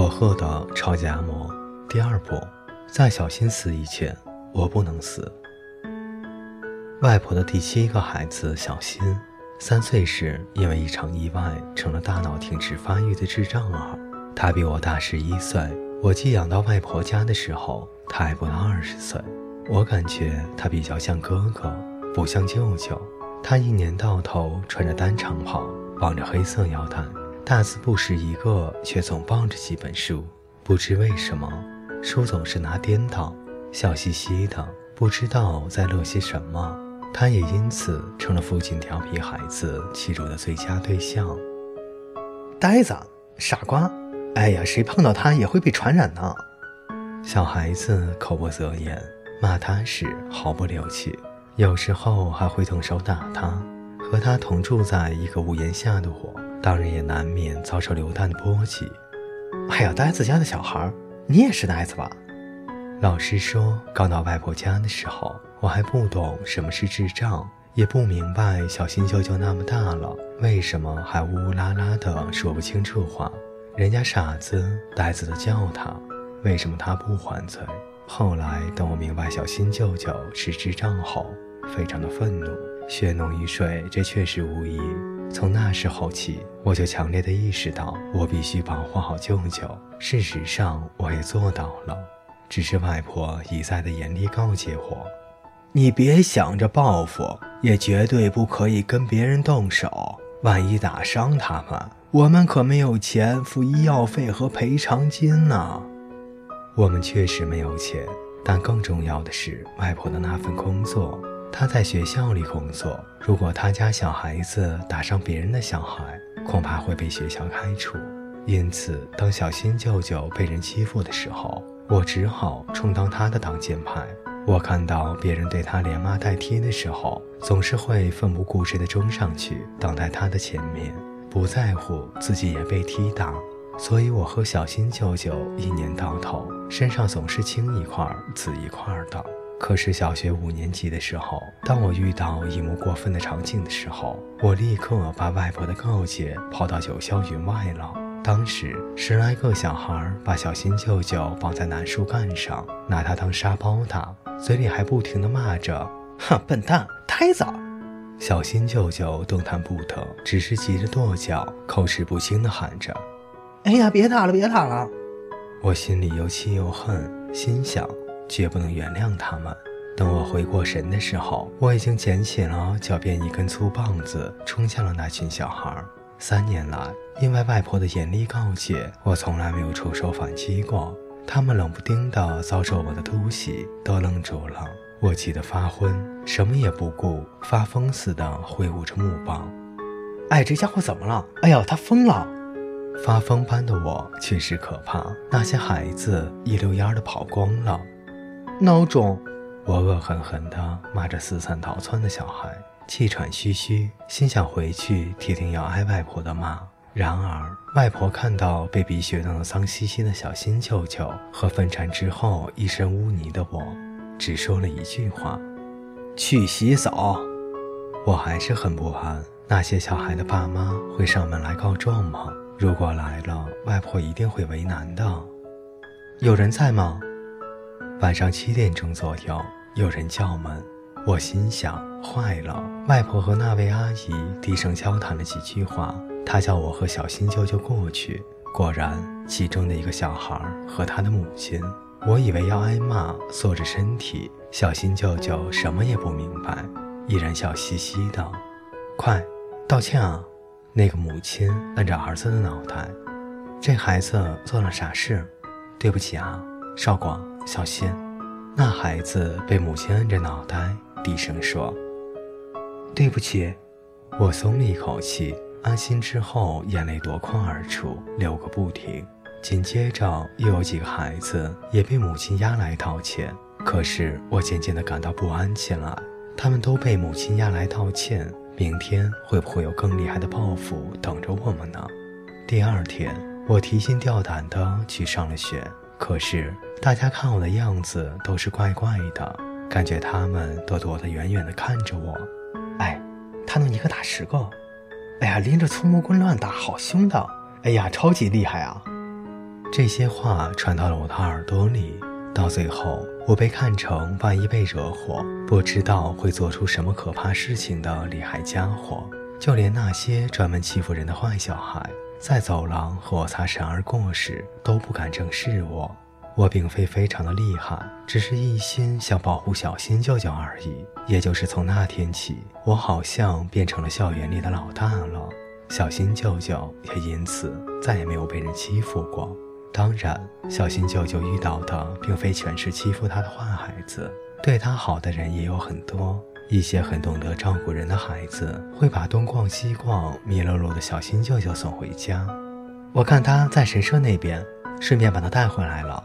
佐贺的超级阿嬷第二部，在小心死以前，我不能死。外婆的第七个孩子小新，三岁时因为一场意外成了大脑停止发育的智障儿。他比我大十一岁。我寄养到外婆家的时候，他还不到二十岁。我感觉他比较像哥哥，不像舅舅。他一年到头穿着单长袍，绑着黑色腰带。大字不识一个，却总抱着几本书。不知为什么，书总是拿颠倒，笑嘻嘻的，不知道在乐些什么。他也因此成了父亲调皮孩子欺辱的最佳对象。呆子，傻瓜，哎呀，谁碰到他也会被传染呢。小孩子口不择言，骂他时毫不留情，有时候还会动手打他。和他同住在一个屋檐下的我。当然也难免遭受流弹的波及。哎呀，呆子家的小孩儿，你也是呆子吧？老实说，刚到外婆家的时候，我还不懂什么是智障，也不明白小新舅舅那么大了，为什么还呜呜啦啦的说不清楚话。人家傻子、呆子的叫他，为什么他不还嘴？后来等我明白小新舅舅是智障后，非常的愤怒，血浓于水，这确实无疑。从那时候起，我就强烈的意识到，我必须保护好舅舅。事实上，我也做到了，只是外婆一再的严厉告诫我：“你别想着报复，也绝对不可以跟别人动手。万一打伤他们，我们可没有钱付医药费和赔偿金呢。”我们确实没有钱，但更重要的是外婆的那份工作。他在学校里工作，如果他家小孩子打伤别人的小孩，恐怕会被学校开除。因此，当小新舅舅被人欺负的时候，我只好充当他的挡箭牌。我看到别人对他连骂带踢的时候，总是会奋不顾身地冲上去挡在他的前面，不在乎自己也被踢打。所以，我和小新舅舅一年到头身上总是青一块紫一块的。可是小学五年级的时候，当我遇到一幕过分的场景的时候，我立刻把外婆的告诫抛到九霄云外了。当时十来个小孩把小新舅舅绑在楠树干上，拿他当沙包打，嘴里还不停地骂着：“哼，笨蛋，呆子！”小新舅舅动弹不得，只是急着跺脚，口齿不清地喊着：“哎呀，别打了，别打了！”我心里又气又恨，心想。绝不能原谅他们。等我回过神的时候，我已经捡起了脚边一根粗棒子，冲向了那群小孩。三年来，因为外婆的严厉告诫，我从来没有出手反击过。他们冷不丁的遭受我的突袭，都愣住了。我气得发昏，什么也不顾，发疯似的挥舞着木棒。哎，这家伙怎么了？哎呀，他疯了！发疯般的我确实可怕。那些孩子一溜烟的跑光了。孬种！我恶狠狠地骂着四散逃窜的小孩，气喘吁吁，心想回去铁定要挨外婆的骂。然而，外婆看到被鼻血弄得脏兮兮的小新舅舅和粪铲之后一身污泥的我，只说了一句话：“去洗澡。”我还是很不安。那些小孩的爸妈会上门来告状吗？如果来了，外婆一定会为难的。有人在吗？晚上七点钟左右，有人叫门。我心想：坏了！外婆和那位阿姨低声交谈了几句话。她叫我和小新舅舅过去。果然，其中的一个小孩和他的母亲。我以为要挨骂，缩着身体。小新舅舅什么也不明白，依然笑嘻嘻的。快，道歉啊！那个母亲按着儿子的脑袋。这孩子做了啥事？对不起啊，少广。小心，那孩子被母亲摁着脑袋，低声说：“对不起。”我松了一口气，安心之后，眼泪夺眶而出，流个不停。紧接着，又有几个孩子也被母亲押来道歉。可是，我渐渐地感到不安起来。他们都被母亲押来道歉，明天会不会有更厉害的报复等着我们呢？第二天，我提心吊胆地去上了学。可是，大家看我的样子都是怪怪的，感觉他们都躲得远远的看着我。哎，他能一个打十个，哎呀，拎着粗木棍乱打，好凶的！哎呀，超级厉害啊！这些话传到了我的耳朵里，到最后，我被看成万一被惹火，不知道会做出什么可怕事情的厉害家伙。就连那些专门欺负人的坏小孩，在走廊和我擦身而过时，都不敢正视我。我并非非常的厉害，只是一心想保护小新舅舅而已。也就是从那天起，我好像变成了校园里的老大了。小新舅舅也因此再也没有被人欺负过。当然，小新舅舅遇到的并非全是欺负他的坏孩子，对他好的人也有很多。一些很懂得照顾人的孩子会把东逛西逛、迷了路的小新舅舅送回家。我看他在神社那边，顺便把他带回来了。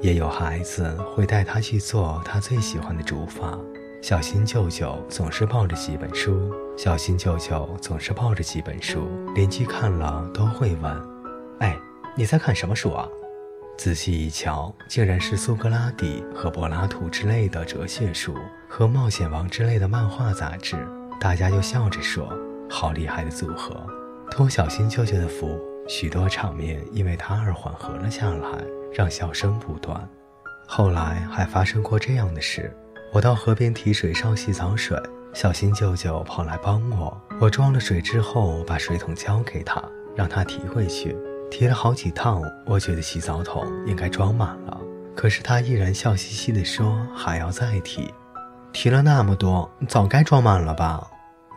也有孩子会带他去做他最喜欢的竹筏。小新舅舅总是抱着几本书，小新舅舅总是抱着几本书，邻居看了都会问：“哎。”你在看什么书啊？仔细一瞧，竟然是苏格拉底和柏拉图之类的哲学书和冒险王之类的漫画杂志。大家就笑着说：“好厉害的组合！”托小新舅舅的福，许多场面因为他而缓和了下来，让笑声不断。后来还发生过这样的事：我到河边提水烧洗澡水，小新舅舅跑来帮我。我装了水之后，把水桶交给他，让他提回去。提了好几趟，我觉得洗澡桶应该装满了，可是他依然笑嘻嘻地说还要再提。提了那么多，早该装满了吧？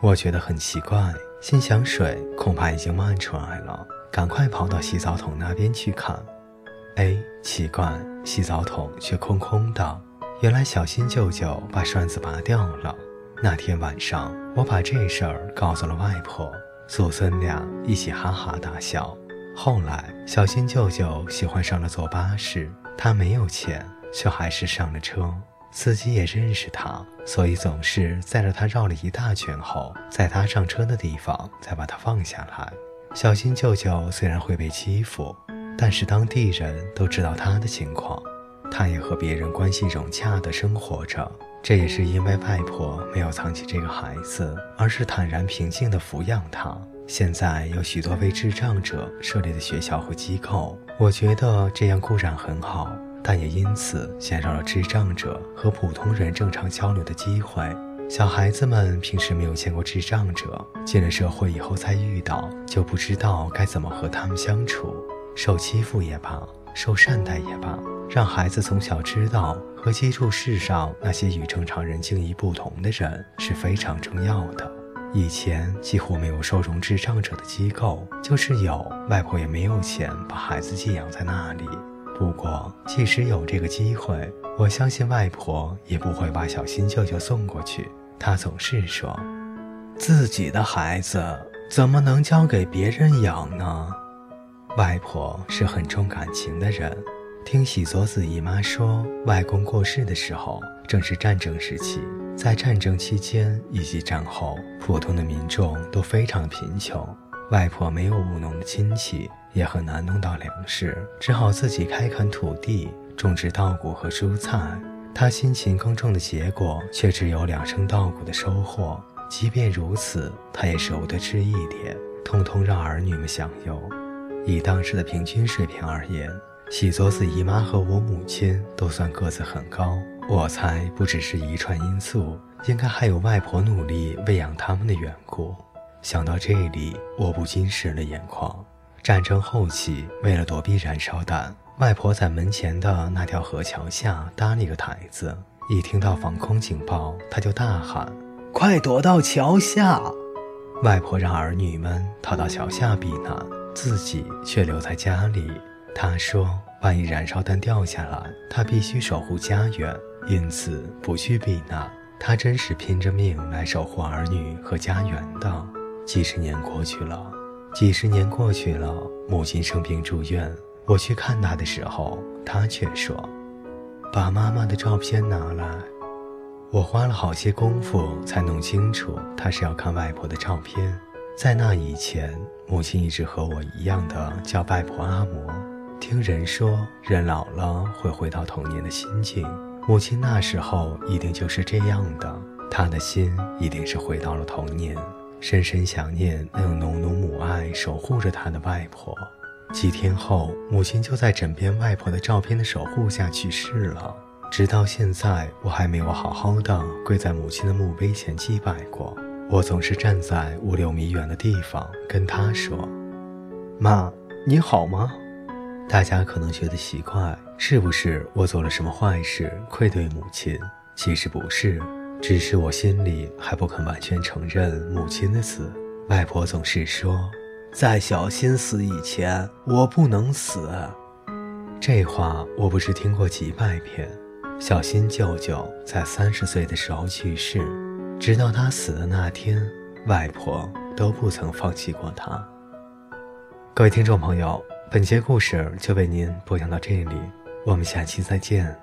我觉得很奇怪，心想水恐怕已经漫出来了，赶快跑到洗澡桶那边去看。哎，奇怪，洗澡桶却空空的。原来小新舅舅把栓子拔掉了。那天晚上，我把这事儿告诉了外婆，祖孙俩一起哈哈大笑。后来，小新舅舅喜欢上了坐巴士。他没有钱，却还是上了车。司机也认识他，所以总是载着他绕了一大圈后，在他上车的地方再把他放下来。小新舅舅虽然会被欺负，但是当地人都知道他的情况，他也和别人关系融洽地生活着。这也是因为外婆没有藏起这个孩子，而是坦然平静地抚养他。现在有许多为智障者设立的学校和机构，我觉得这样固然很好，但也因此减少了智障者和普通人正常交流的机会。小孩子们平时没有见过智障者，进了社会以后再遇到，就不知道该怎么和他们相处。受欺负也罢，受善待也罢，让孩子从小知道和接触世上那些与正常人境遇不同的人是非常重要的。以前几乎没有收容智障者的机构，就是有，外婆也没有钱把孩子寄养在那里。不过，即使有这个机会，我相信外婆也不会把小新舅舅送过去。她总是说：“自己的孩子怎么能交给别人养呢？”外婆是很重感情的人。听喜佐子姨妈说，外公过世的时候正是战争时期。在战争期间以及战后，普通的民众都非常贫穷。外婆没有务农的亲戚，也很难弄到粮食，只好自己开垦土地，种植稻谷和蔬菜。她辛勤耕种的结果，却只有两升稻谷的收获。即便如此，她也舍不得吃一点，通通让儿女们享用。以当时的平均水平而言，喜佐子姨妈和我母亲都算个子很高。我猜不只是遗传因素，应该还有外婆努力喂养他们的缘故。想到这里，我不禁湿了眼眶。战争后期，为了躲避燃烧弹，外婆在门前的那条河桥下搭了一个台子。一听到防空警报，她就大喊：“快躲到桥下！”外婆让儿女们逃到桥下避难，自己却留在家里。她说：“万一燃烧弹掉下来，她必须守护家园。”因此不去避难，他真是拼着命来守护儿女和家园的。几十年过去了，几十年过去了，母亲生病住院，我去看她的时候，她却说：“把妈妈的照片拿来。”我花了好些功夫才弄清楚，她是要看外婆的照片。在那以前，母亲一直和我一样的叫外婆阿嬷。听人说，人老了会回到童年的心境。母亲那时候一定就是这样的，她的心一定是回到了童年，深深想念那用浓浓母爱守护着她的外婆。几天后，母亲就在枕边外婆的照片的守护下去世了。直到现在，我还没有好好的跪在母亲的墓碑前祭拜过。我总是站在五六米远的地方跟她说：“妈，你好吗？”大家可能觉得奇怪，是不是我做了什么坏事愧对母亲？其实不是，只是我心里还不肯完全承认母亲的死。外婆总是说。在小新死以前，我不能死。这话我不是听过几百遍。小新舅舅在三十岁的时候去世，直到他死的那天，外婆都不曾放弃过他。各位听众朋友，本节故事就为您播讲到这里，我们下期再见。